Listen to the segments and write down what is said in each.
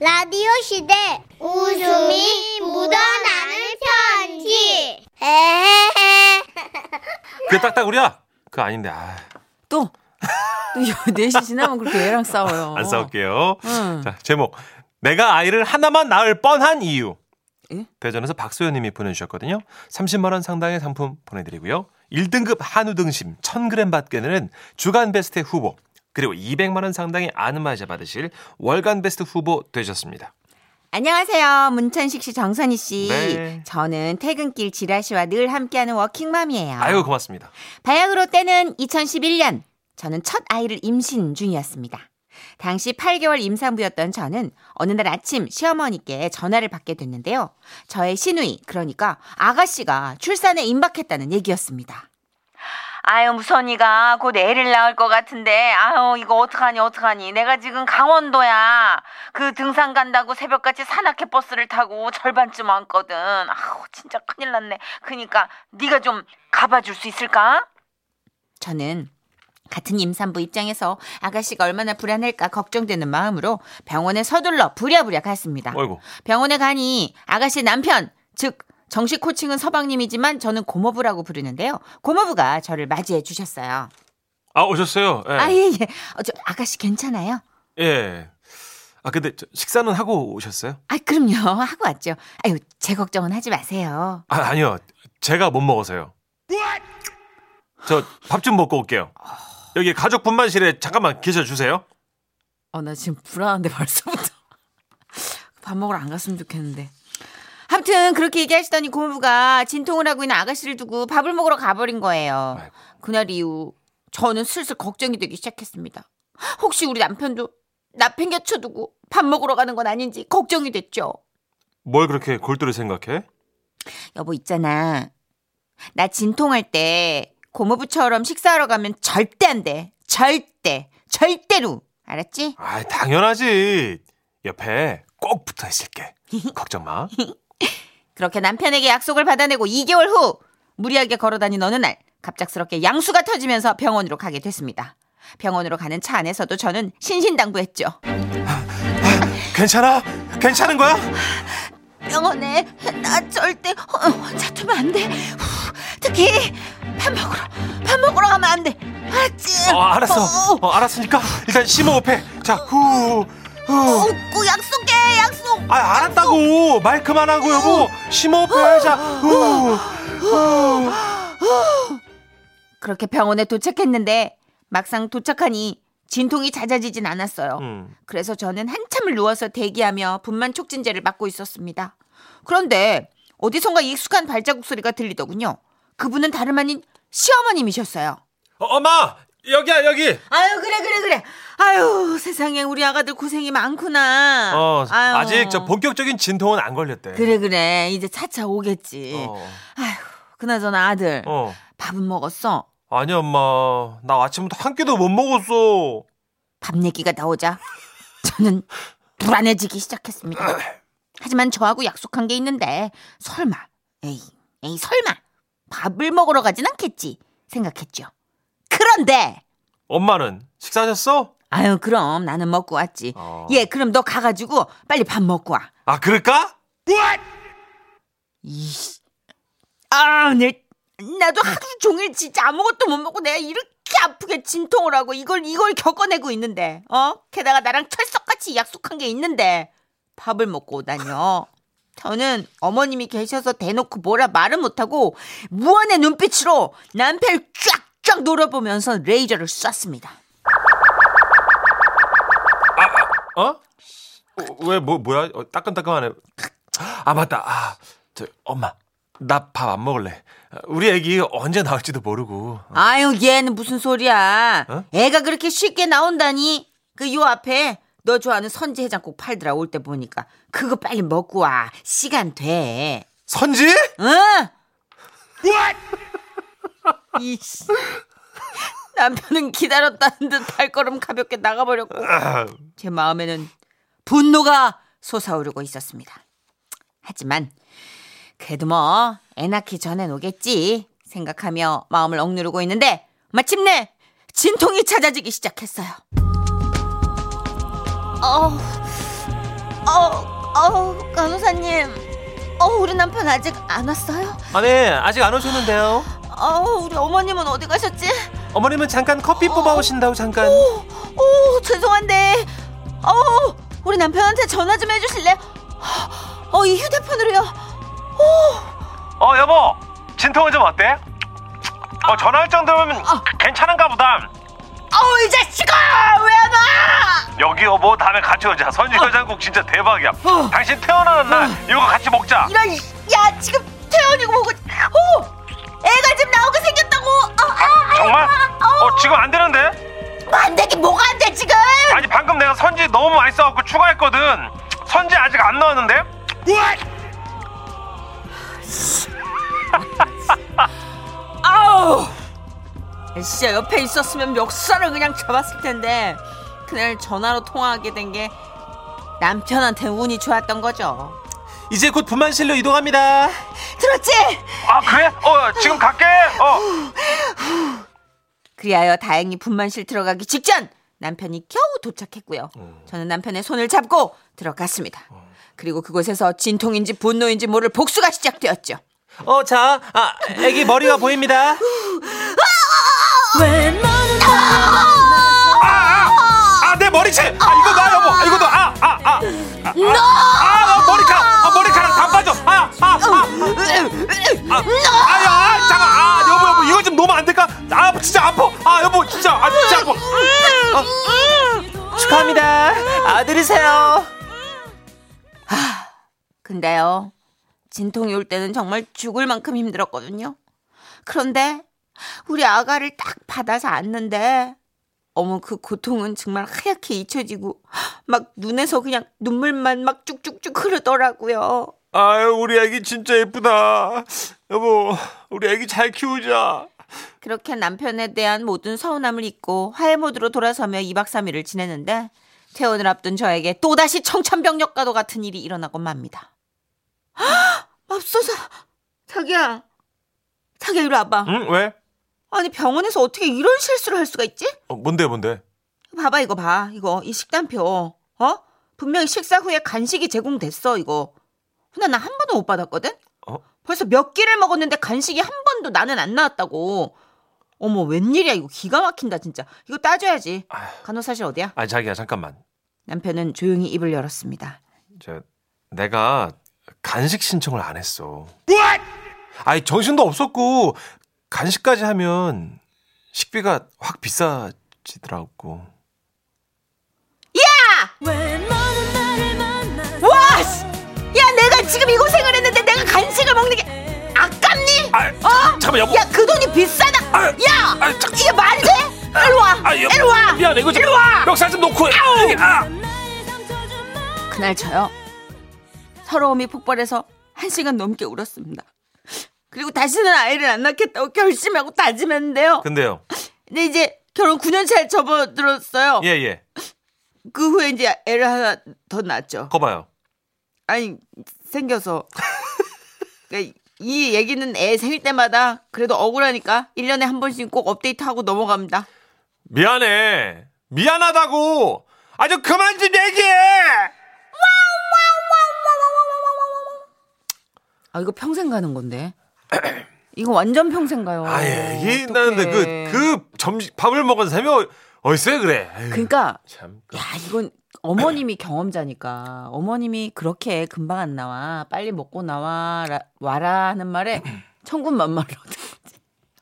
라디오 시대 웃음이 묻어나는 편지 에헤헤 그 딱딱우리야. 그거 아닌데. 아, 또, 또 4시 지나면 그렇게 얘랑 싸워요. 안 싸울게요. 응. 자, 제목. 내가 아이를 하나만 낳을 뻔한 이유. 예? 대전에서 박소연 님이 보내주셨거든요. 30만 원 상당의 상품 보내드리고요. 1등급 한우 등심 1000g 받게는 주간 베스트 후보 그리고 200만 원 상당의 아누마자 받으실 월간 베스트 후보 되셨습니다. 안녕하세요. 문천식 씨, 정선희 씨. 네. 저는 퇴근길 지라시와 늘 함께하는 워킹맘이에요. 아유 고맙습니다. 바야흐로 때는 2011년. 저는 첫 아이를 임신 중이었습니다. 당시 8개월 임산부였던 저는 어느 날 아침 시어머니께 전화를 받게 됐는데요. 저의 시누이, 그러니까 아가씨가 출산에 임박했다는 얘기였습니다. 아유, 무선이가 곧 애를 낳을 것 같은데, 아유, 이거 어떡하니, 어떡하니. 내가 지금 강원도야. 그 등산 간다고 새벽같이 산악회 버스를 타고 절반쯤 왔거든. 아우, 진짜 큰일 났네. 그니까, 네가 좀 가봐줄 수 있을까? 저는 같은 임산부 입장에서 아가씨가 얼마나 불안할까 걱정되는 마음으로 병원에 서둘러 부랴부랴 갔습니다. 어이구. 병원에 가니 아가씨 남편, 즉 정식 코칭은 서방님이지만 저는 고모부라고 부르는데요. 고모부가 저를 맞이해 주셨어요. 아 오셨어요. 예. 아, 예, 예. 어, 저 아가씨 괜찮아요? 예. 아 근데 저 식사는 하고 오셨어요? 아, 그럼요. 하고 왔죠. 아유, 제 걱정은 하지 마세요. 아 아니요. 제가 못 먹어서요. 저 밥 좀 먹고 올게요. 여기 가족 분만실에 잠깐만 계셔 주세요. 어, 나 지금 불안한데 벌써부터. 밥 먹으러 안 갔으면 좋겠는데. 아무튼 그렇게 얘기하시더니 고모부가 진통을 하고 있는 아가씨를 두고 밥을 먹으러 가버린 거예요. 아이고. 그날 이후 저는 슬슬 걱정이 되기 시작했습니다. 혹시 우리 남편도 나 팽개쳐두고 밥 먹으러 가는 건 아닌지 걱정이 됐죠. 뭘 그렇게 골똘히 생각해? 여보 있잖아. 나 진통할 때 고모부처럼 식사하러 가면 절대 안 돼. 절대. 절대로. 알았지? 아, 당연하지. 옆에 꼭 붙어 있을게. 걱정 마. 그렇게 남편에게 약속을 받아내고 2개월 후 무리하게 걸어다닌 어느 날 갑작스럽게 양수가 터지면서 병원으로 가게 됐습니다. 병원으로 가는 차 안에서도 저는 신신당부했죠. 괜찮아? 괜찮은 거야? 병원에 나 절대 어, 다투면 안 돼. 후, 특히 밥 먹으러 밥 먹으러 가면 안 돼. 알았지? 어, 알았어. 어, 어, 알았으니까 일단 심호흡해. 자, 후, 어, 후. 꼭 약속해 약속. 아, 알았다고. 말 그만하고 여보. 심호흡 해. 자, 후. 후. 그렇게 병원에 도착했는데 막상 도착하니 진통이 잦아지진 않았어요. 음. 그래서 저는 한참을 누워서 대기하며 분만 촉진제를 맞고 있었습니다. 그런데 어디선가 익숙한 발자국 소리가 들리더군요. 그분은 다름 아닌 시어머님이셨어요. 어, 엄마, 여기야, 여기. 아유 그래 그래 그래. 아유 세상에 우리 아가들 고생이 많구나. 어, 아유. 아직 저 본격적인 진통은 안 걸렸대. 그래 그래 이제 차차 오겠지. 어. 아휴 그나저나 아들 어. 밥은 먹었어? 아니, 엄마. 나 아침부터 한 끼도 못 먹었어. 밥 얘기가 나오자 저는 불안해지기 시작했습니다. 하지만 저하고 약속한 게 있는데 설마 에이 에이 설마 밥을 먹으러 가진 않겠지 생각했죠. 그런데 엄마는 식사하셨어? 아유 그럼 나는 먹고 왔지. 어. 예 그럼 너 가가지고 빨리 밥 먹고 와. 아, 그럴까? 이씨 아 내, 나도 하루 종일 진짜 아무것도 못 먹고 내가 이렇게 아프게 진통을 하고 이걸 이걸 겪어내고 있는데 어 게다가 나랑 철석같이 약속한 게 있는데 밥을 먹고 오다뇨. 저는 어머님이 계셔서 대놓고 뭐라 말은 못하고 무한의 눈빛으로 남편을 쫙쫙 노려보면서 레이저를 쐈습니다. 어? 어, 왜, 뭐, 뭐야? 어, 따끈따끈하네. 아, 맞다. 아, 저, 엄마. 나 밥 안 먹을래. 우리 애기 언제 나올지도 모르고. 아유 얘는 무슨 소리야? 어? 애가 그렇게 쉽게 나온다니? 그 요 앞에 너 좋아하는 선지 해장국 팔더라 올 때 보니까 그거 빨리 먹고 와 시간 돼. 선지? 응? 이씨. 남편은 기다렸다는 듯 발걸음 가볍게 나가버렸고 아, 제 마음에는 분노가 솟아오르고 있었습니다. 하지만 그래도 뭐 애 낳기 전엔 오겠지 생각하며 마음을 억누르고 있는데 마침내 진통이 찾아지기 시작했어요. 어, 어, 어, 간호사님. 어, 우리 남편 아직 안 왔어요? 아, 네. 아직 안 오셨는데요. 어, 우리 어머님은 어디 가셨지? 어머님은 잠깐 커피 뽑아 오신다고 잠깐. 오, 죄송한데. 어, 우리 남편한테 전화 좀 해주실래요? 어, 이 휴대폰으로요. 어, 여보. 진통은 좀 어때? 어, 전화할 정도면 괜찮은가 보다. 어우, 이 자식아! 왜 안 와? 여기 여보 다음에 같이 오자. 선지 해장국 진짜 대박이야. 어. 당신 태어나는 날 이거 같이 먹자. 이런, 야, 지금 태연이고 뭐고. 오! 애가 지금 생겼다고. 정말? 아, 아, 어, 지금 안 되는데? 안 되긴 뭐가 안 돼, 지금! 아니 방금 내가 선지 너무 맛있어갖고 추가했거든. 선지 아직 안 나왔는데? 아우! 진짜 옆에 있었으면 멱살을 그냥 잡았을 텐데 그날 전화로 통화하게 된 게 남편한테 운이 좋았던 거죠. 이제 곧 분만실로 이동합니다. 들었지? 아 그래? 어 지금 갈게. 어. 그리하여 다행히 분만실 들어가기 직전 남편이 겨우 도착했고요. 저는 남편의 손을 잡고 들어갔습니다. 그리고 그곳에서 진통인지 분노인지 모를 복수가 시작되었죠. 어, 자, 아, 애기 머리가 보입니다. 아, 아, 아, 내 머리채. 아, 이거 나 여보. 아, 이거 너. 아, 아, 아. 아, 아, 아, 머리카락. 아, 머리카락 다 빠져. 아, 아, 아. 아, 아야, 아, 잠깐. 아, 어. 축하합니다. 아들이세요. 근데요, 진통이 올 때는 정말 죽을 만큼 힘들었거든요. 그런데 우리 아가를 딱 받아서 안는데 어머 그 고통은 정말 하얗게 잊혀지고 막 눈에서 그냥 눈물만 막 쭉쭉쭉 흐르더라고요. 아유, 우리 애기 진짜 예쁘다. 여보, 우리 애기 잘 키우자. 그렇게 남편에 대한 모든 서운함을 잊고 화해 모드로 돌아서며 2박 3일을 지내는데 퇴원을 앞둔 저에게 또다시 청천벽력과도 같은 일이 일어나곤 맙니다. 헉! 맙소사 자기야 자기야 이리 와봐 응, 왜? 아니 병원에서 어떻게 이런 실수를 할 수가 있지? 어, 뭔데, 뭔데? 봐봐 이거 봐 이거 이 식단표 어? 분명히 식사 후에 간식이 제공됐어 이거 근데 나 한 번도 못 받았거든? 어? 벌써 몇 끼를 먹었는데 간식이 한 번도 나는 안 나왔다고 어머 웬일이야 이거 기가 막힌다 진짜 이거 따져야지 간호사실 어디야? 아, 자기야, 잠깐만. 남편은 조용히 입을 열었습니다 저 내가 간식 신청을 안 했어. 아니 정신도 없었고 간식까지 하면 식비가 확 비싸지더라고. 와! 씨! 야 내가 지금 이 고생을 간식을 먹는 게 아깝니? 아, 어? 잠깐만 여보. 야 그 돈이 비싸다 아, 야! 아, 잠- 이게 말이 돼? 일로 와 아, 여보. 일로 와 미안해 이거 좀 일로 와 멱살 좀 놓고. 여기, 아. 그날 저요 서러움이 폭발해서 한 시간 넘게 울었습니다. 그리고 다시는 아이를 안 낳겠다고 결심하고 다짐했는데요. 근데요. 근데 이제 결혼 9년 차에 접어들었어요. 예 예. 그 후에 이제 애를 하나 더 낳았죠. 거봐요. 아니 생겨서 이 얘기는 애 생일 때마다 그래도 억울하니까 1년에 한 번씩 꼭 업데이트하고 넘어갑니다. 미안해. 미안하다고. 아주 그만 좀 얘기해. 아 이거 평생 가는 건데. 이거 완전 평생 가요. 아 얘기 어떡해. 나는데 그그 점심 밥을 먹은 셈이 어딨어요 그래. 아유, 그러니까 참. 야, 이건 어머님이 경험자니까 어머님이 그렇게 금방 안 나와. 빨리 먹고 나와 와라 하는 말에 거지.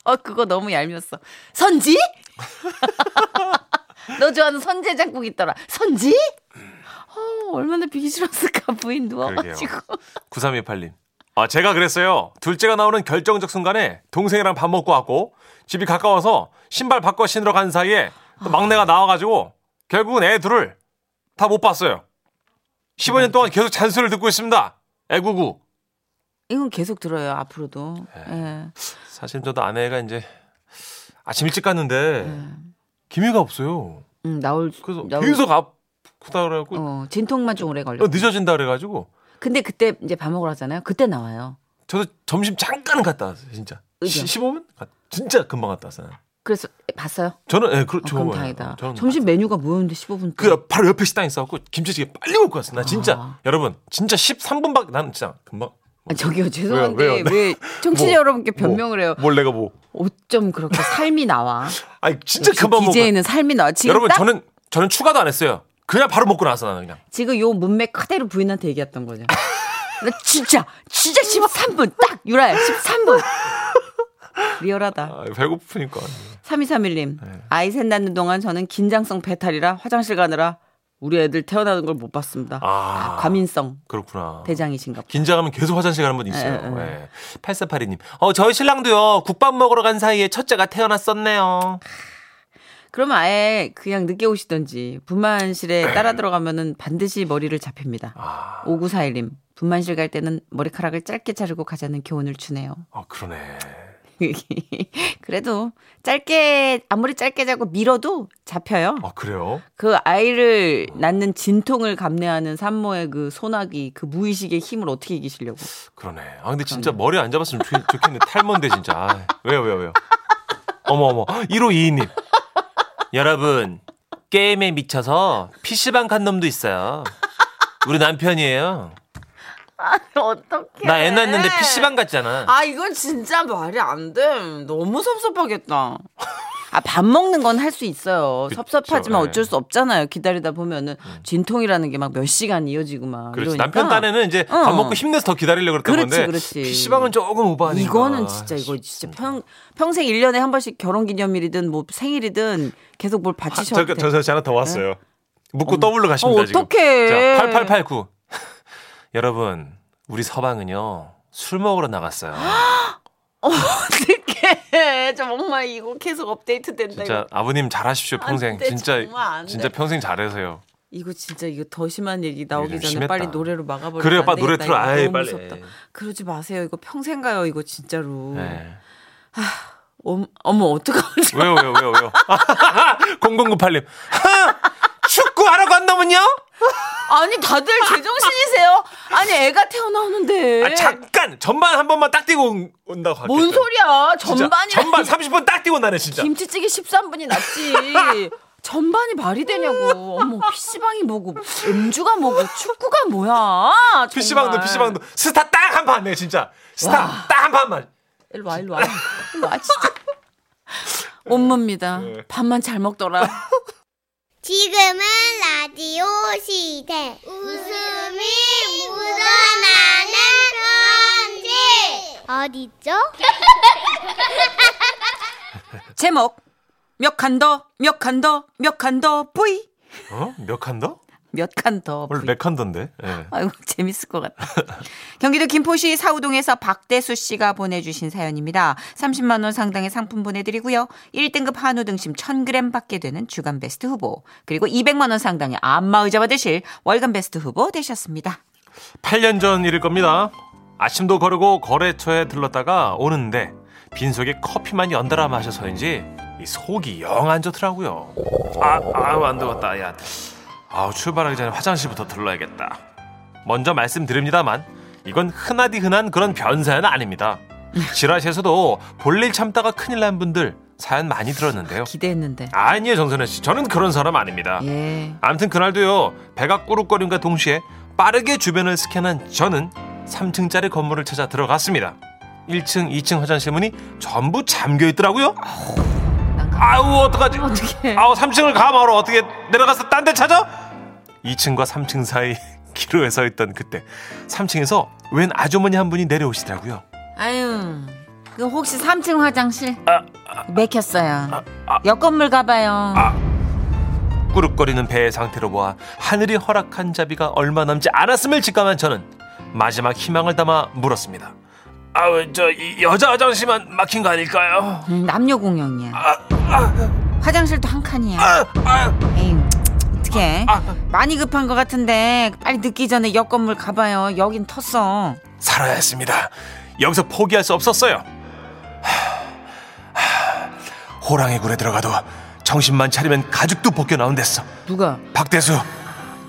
어, 그거 너무 얄미웠어. 선지? 너 좋아하는 선제 장국 있더라. 선지? 어, 얼마나 비기 싫었을까 부인 누워가지고. 9328님. 아, 제가 그랬어요. 둘째가 나오는 결정적 순간에 동생이랑 밥 먹고 왔고 집이 가까워서 신발 바꿔 신으러 간 사이에 또 막내가 나와가지고 결국은 애 둘을 다 못 봤어요. 15년 동안 계속 잔소리를 듣고 있습니다. 애구구. 이건 계속 들어요 앞으로도. 예. 사실 저도 아내가 이제 아침 일찍 갔는데 예. 기미가 없어요. 음, 나올 그래서 나올- 계속 아프다 그래갖고 어, 진통만 좀 오래 걸려. 어, 늦어진다 그래가지고 근데 그때 이제 밥 먹으러 가잖아요. 그때 나와요. 저도 점심 잠깐 갔다 왔어요. 진짜. 그죠? 15분? 진짜 금방 갔다 왔어요. 그래서 봤어요? 저는 예, 그, 아, 저, 그럼 예, 다행이다. 저는 점심 메뉴가 뭐였는데 15분 그 바로 옆에 식당에 있어갖고 김치찌개 빨리 먹고 왔어. 나 진짜 아. 여러분 진짜 13분밖에 나는 진짜 금방 아, 저기요 죄송한데 왜요? 왜요? 왜 청취자 뭐, 여러분께 변명을 해요? 뭘 내가 뭐? 어쩜 그렇게 삶이 나와? 아니 진짜 금방 먹고. DJ는 삶이 나와. 지금 여러분 딱 저는 저는 추가도 안 했어요. 그냥 바로 먹고 나왔어 나는 그냥. 지금 요 문맥 그대로 부인한테 얘기했던 거죠. 나 진짜 진짜 13분 딱 유라야 13분. 리얼하다. 아, 배고프니까. 3231님. 네. 아이 셋 낳는 동안 저는 긴장성 배탈이라 화장실 가느라 우리 애들 태어나는 걸 못 봤습니다. 아, 과민성 그렇구나. 대장이신가 보다. 긴장하면 계속 화장실 가는 분 있어요. 에, 에, 에. 네. 8482님. 어, 저희 신랑도요, 국밥 먹으러 간 사이에 첫째가 태어났었네요. 그러면 아예 그냥 늦게 오시던지 분만실에 따라 들어가면은 반드시 머리를 잡힙니다. 아, 5941님. 분만실 갈 때는 머리카락을 짧게 자르고 가자는 교훈을 주네요. 아 그러네. 그래도 짧게 아무리 짧게 자고 밀어도 잡혀요. 아, 그래요? 그 아이를 낳는 진통을 감내하는 산모의 그 소나기 그 무의식의 힘을 어떻게 이기시려고? 그러네. 아, 근데 진짜 머리 안 잡았으면 좋, 좋겠는데, 탈모인데, 진짜. 아, 왜요, 왜요, 왜요? 어머, 어머. 1522님. 여러분, 게임에 미쳐서 PC방 간 놈도 있어요. 우리 남편이에요. 어떡해? 나애 낳는데 PC방 갔잖아. 아 이건 진짜 말이 안 돼. 너무 섭섭하겠다. 아 밥 먹는 건 할 수 있어요. 그쵸, 섭섭하지만 네. 어쩔 수 없잖아요. 기다리다 보면은 진통이라는 게 막 몇 시간 이어지고 막 그렇지. 이러니까. 남편 딴에는 이제 밥 어. 먹고 힘내서 더 기다리려고 그랬던 그렇지, 건데. 그렇지. PC방은 조금 오버하니까. 이거는 진짜 이거 진짜 평 평생 1년에 한 번씩 결혼 기념일이든 뭐 생일이든 계속 뭘 하, 바치셔도 저, 돼. 저, 저 하나 더 왔어요. 묻고 더블로 어, 가십니다, 지금. 어떡해. 자, 8889. 여러분, 우리 서방은요, 술 먹으러 나갔어요. 어떡해. 정말 이거 계속 업데이트 된다. 진짜. 아버님 잘하십시오, 평생. 안 돼, 진짜, 정말 안 돼. 진짜 평생 잘하세요. 이거 진짜 이거 더 심한 얘기 나오기 좀 전에 심했다. 빨리 노래로 막아버리면 그래요, 안 빨리 노래. 틀어. 아이, 빨리. 그러지 마세요. 이거 평생 가요. 이거 진짜로. 네. 어머, 어머 어떡하지? 왜요, 왜요, 왜요, 왜요? 0098님. 축구하러 간 놈은요? 아니 다들 제정신이세요? 아니 애가 태어나오는데. 아, 잠깐! 전반 한 번만 딱 뛰고 온- 온다고 할게요. 뭔 소리야? 전반이 전반 30분 딱 뛰고 나네, 진짜. 김치찌개 13분이 낫지. 전반이 말이 되냐고. 어머, PC방이 뭐고, 음주가 뭐고, 축구가 뭐야. 정말. PC방도, PC방도. 스타 딱 한 판, 네, 진짜. 스타 딱 한 판만. 일로 와, 일로 와. 일로 와, 진짜. 온무입니다. 네. 밥만 잘 먹더라. 지금은 라디오 시대. 웃음이 묻어나는 편지. 어디죠? 제목, 몇칸 더, 몇칸 더, 몇칸 더, V. 어? 몇칸 더? 몇 칸 더, 원래. 몇 칸던데? 예. 아이고, 재밌을 것 같다. 경기도 김포시 사우동에서 박대수 씨가 보내주신 사연입니다. 30만원 상당의 상품 보내드리고요. 1등급 한우 등심 1000g 받게 되는 주간 베스트 후보, 그리고 200만원 상당의 안마의자 받으실 월간 베스트 후보 되셨습니다. 8년 전 일일 겁니다. 아침도 거르고 거래처에 들렀다가 오는데 빈속에 커피만 연달아 마셔서인지 이 속이 영 안 좋더라고요. 아, 아우 안 되겠다. 야, 아우 출발하기 전에 화장실부터 들러야겠다. 먼저 말씀드립니다만 이건 흔하디 흔한 그런 변사는 아닙니다. 지라시에서도 볼일 참다가 큰일 난 분들 사연 많이 들었는데요. 기대했는데. 아니에요 정선혜 씨, 저는 그런 사람 아닙니다. 예. 아무튼 그날도요 배가 꾸룩거림과 동시에 빠르게 주변을 스캔한 저는 3층짜리 건물을 찾아 들어갔습니다 1층 2층 화장실 문이 전부 잠겨 있더라고요 난 가- 아우 어떡하지 어떡해. 아우 3층을 가마로 어떻게 내려가서 딴 데 찾아 2층과 3층 사이 기로에 서 있던 그때 3층에서 웬 아주머니 한 분이 내려오시더라고요 아유, 그 혹시 3층 화장실 아, 맥혔어요. 아. 옆 건물 가봐요. 꾸룩거리는 배의 상태로 보아 하늘이 허락한 자비가 얼마 남지 않았음을 직감한 저는 마지막 희망을 담아 물었습니다. 아우 저이 여자 화장실만 막힌 거 아닐까요? 음, 남녀 공용이야. 화장실도 한 칸이야. 아, 아, 에이, 어떡해. 아. 많이 급한 것 같은데 빨리 늦기 전에 옆 건물 가봐요. 여긴 텄어. 살아야 했습니다. 여기서 포기할 수 없었어요. 하, 하, 호랑이 굴에 들어가도 정신만 차리면 가죽도 벗겨 나온댔어. 누가? 박대수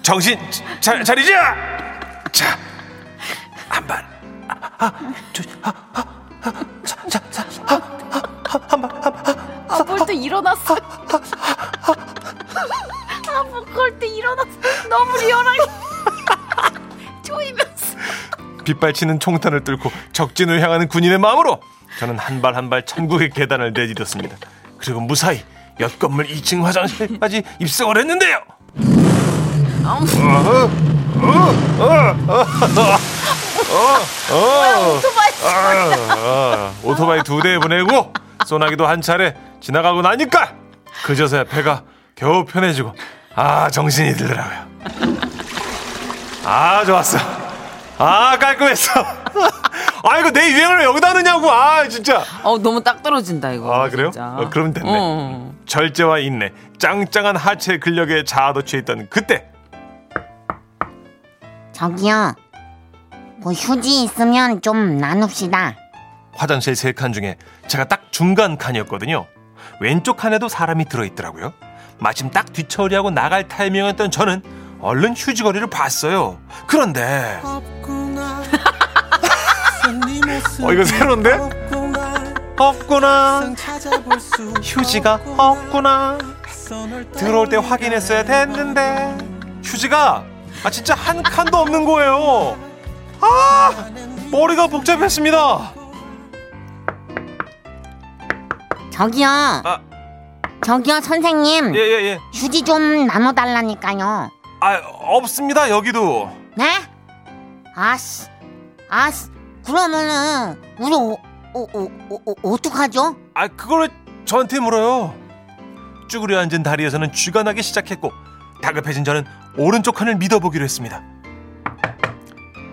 정신 차, 차리자. 자, 한 발. 아, 아, 저, 아, 아, 아, 아, 아. 아, 벌써 일어났어. 아, 벌써 일어났어. 너무 리얼하게. 조이면서. 빗발치는 총탄을 뚫고 적진을 향하는 군인의 마음으로 저는 한 발 한 발 천국의 계단을 내디뎠습니다. 그리고 무사히 옆 건물 2층 화장실까지 입성을 했는데요. 오토바이. 아, 오토바이 두 대 보내고 소나기도 한 차례 지나가고 나니까 그저서야 배가 겨우 편해지고 아 정신이 들더라고요. 아 좋았어. 아 깔끔했어. 아 이거 내 유행을 여기다 넣냐고. 아 진짜. 어, 너무 딱 떨어진다, 이거. 아 그래요? 어, 그럼 됐네. 어. 절제와 인내, 짱짱한 하체 근력에 자아도취해 있던 그때 저기요. 뭐 휴지 있으면 좀 나눕시다. 화장실 세 칸 중에 제가 딱 중간 칸이었거든요. 왼쪽 칸에도 사람이 들어있더라고요. 마침 딱 뒤처리하고 나갈 타이밍이었던 저는 얼른 휴지거리를 봤어요. 그런데 어 이거 새로운데? 없구나. 휴지가 없구나. 들어올 때 확인했어야 됐는데 휴지가 아 진짜 한 칸도 없는 거예요. 아 머리가 복잡했습니다. 저기요. 아. 저기요, 선생님. 예, 예, 예. 휴지 좀 나눠달라니까요. 아, 없습니다, 여기도. 네? 아씨. 아씨. 그러면은, 우리, 어, 어, 어, 어, 어, 어떡하죠? 아, 그걸 왜 저한테 물어요? 쭈그려 앉은 다리에서는 쥐가 나기 시작했고, 다급해진 저는 오른쪽 칸을 믿어보기로 했습니다.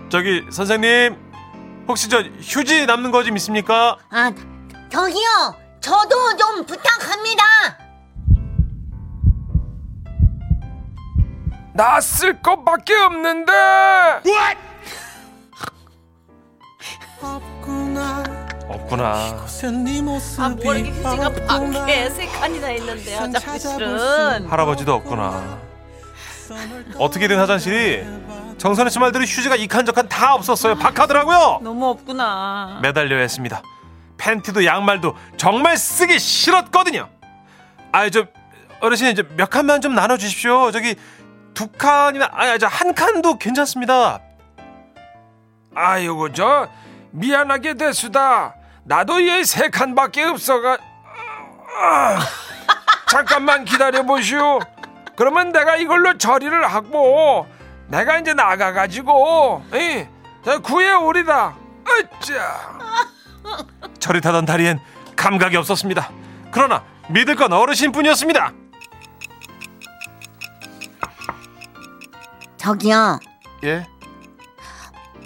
저기, 선생님, 혹시 저 휴지 남는 거 좀 있습니까? 아, 저기요. 저도 좀 부탁합니다. 나 쓸 것밖에 없는데. 없구나. 아, 뭘 이렇게 휴지가 밖에 세 칸이나 있는데, 화장실은. 할아버지도 없구나. 어떻게든 화장실이 정선혜 씨 말대로 휴지가 이칸저칸 다 없었어요. 박하더라고요. 너무 없구나. 매달려야 했습니다. 팬티도 양말도 정말 쓰기 싫었거든요. 아, 저 어르신 이제 몇 칸만 좀 나눠 주십시오. 저기 두 칸이나 아니 저한 칸도 괜찮습니다. 아이고 저 미안하게 됐수다. 나도 얘 세 칸밖에 없어가. 아, 잠깐만 기다려 보시오. 그러면 내가 이걸로 처리를 하고 내가 이제 나가가지고 이, 저 구해 오리다. 으쌰. 저리 타던 다리엔 감각이 없었습니다. 그러나 믿을 건 어르신뿐이었습니다. 저기요. 예,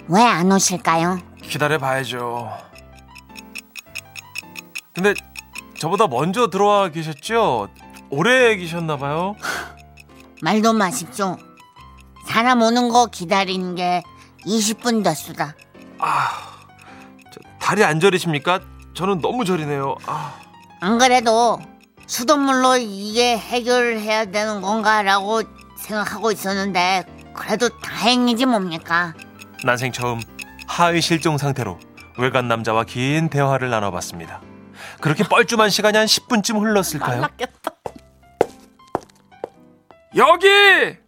왜 안 오실까요? 기다려 봐야죠. 근데 저보다 먼저 들어와 계셨죠? 오래 계셨나 봐요. 말도 마십시오. 사람 오는 거 기다리는 게 20분 됐수다. 저, 다리 안 저리십니까? 저는 너무 저리네요. 아, 안 그래도 수돗물로 이게 해결해야 되는 건가라고 생각하고 있었는데 그래도 다행이지 뭡니까? 난생 처음 하의 실종 상태로 외간 남자와 긴 대화를 나눠봤습니다. 그렇게 뻘쭘한 시간이 한 10분쯤 흘렀을까요? 말랐겠다. 여기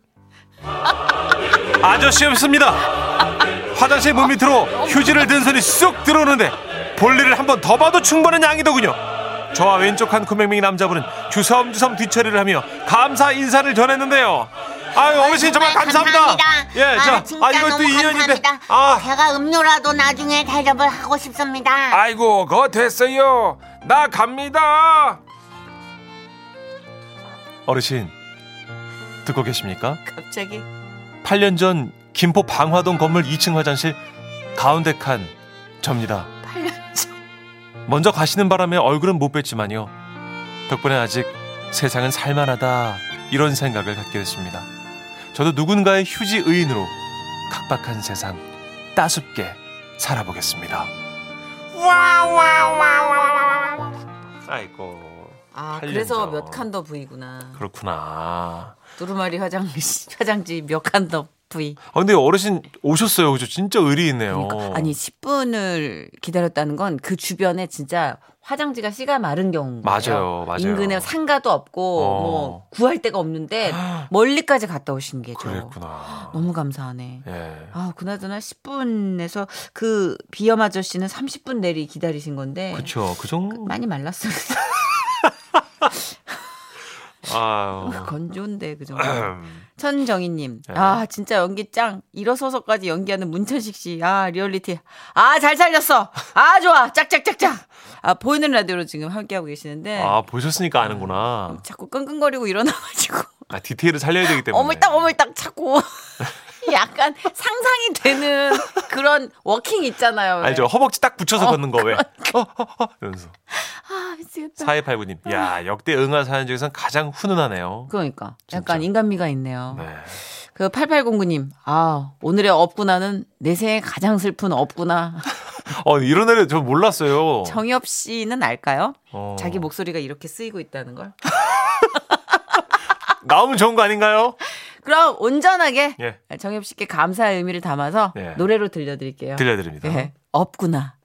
아저씨였습니다. 화장실 문 밑으로 휴지를 든 손이 쑥 들어오는데 볼일을 한 번 더 봐도 충분한 양이더군요. 저와 왼쪽 한 코맹맹이 남자분은 주섬주섬 뒤처리를 하며 감사 인사를 전했는데요. 아유 어르신 정말 감사합니다. 예, 아, 저, 진짜 아 이것도 인연인데, 감사합니다. 아, 제가 음료라도 나중에 대접을 하고 싶습니다. 아이고 거 됐어요. 나 갑니다. 어르신 듣고 계십니까? 갑자기. 8년 전 김포 방화동 건물 2층 화장실 가운데 칸 접니다. 8년 전. 먼저 가시는 바람에 얼굴은 못 뵀지만요. 덕분에 아직 세상은 살만하다 이런 생각을 갖게 됐습니다. 저도 누군가의 휴지 의인으로 각박한 세상 따숩게 살아보겠습니다. 아이고 아, 8년 그래서 전. 몇 칸 더 부이구나. 그렇구나. 두루마리 화장, 화장지 몇 칸더 V. 아, 근데 어르신 오셨어요. 그죠? 진짜 의리 있네요. 그러니까 아니 10분을 기다렸다는 건 그 주변에 진짜 화장지가 씨가 마른 경우 맞아요, 맞아요. 인근에 상가도 없고 어. 뭐 구할 데가 없는데 멀리까지 갔다 오신 게죠. 그랬구나. 너무 감사하네. 예. 아, 그나저나 10분에서 그 비염 아저씨는 30분 내리 기다리신 건데 그쵸. 그 정도. 많이 말랐어요. 아유. 건조인데 그 정도. 천정희님, 아 진짜 연기 짱. 일어서서까지 연기하는 문천식 씨, 아 리얼리티, 아 잘 살렸어. 아 좋아, 짝짝짝짝. 아 보이는 라디오로 지금 함께 하고 계시는데 아, 보셨으니까 아는구나. 자꾸 끙끙거리고 일어나가지고 아, 디테일을 살려야 되기 때문에. 어물딱 어물딱 자꾸 약간 상상이 되는 그런 walking 있잖아요. 왜. 알죠? 허벅지 딱 붙여서 걷는 거 왜? 어, 어, 어, 이러면서. 아 미치겠다. 4289님. 야, 역대 응아 사연 중에선 가장 훈훈하네요. 그러니까 진짜. 약간 인간미가 있네요. 네. 그 8809님, 아 오늘의 업구나는 내 생에 가장 슬픈 업구나. 어, 이런 애를 저 몰랐어요. 정엽 씨는 알까요? 어. 자기 목소리가 이렇게 쓰이고 있다는 걸. 나오면 좋은 거 아닌가요? 그럼 온전하게 예. 정엽 씨께 감사의 의미를 담아서 예. 노래로 들려드릴게요. 들려드립니다. 예. 없구나.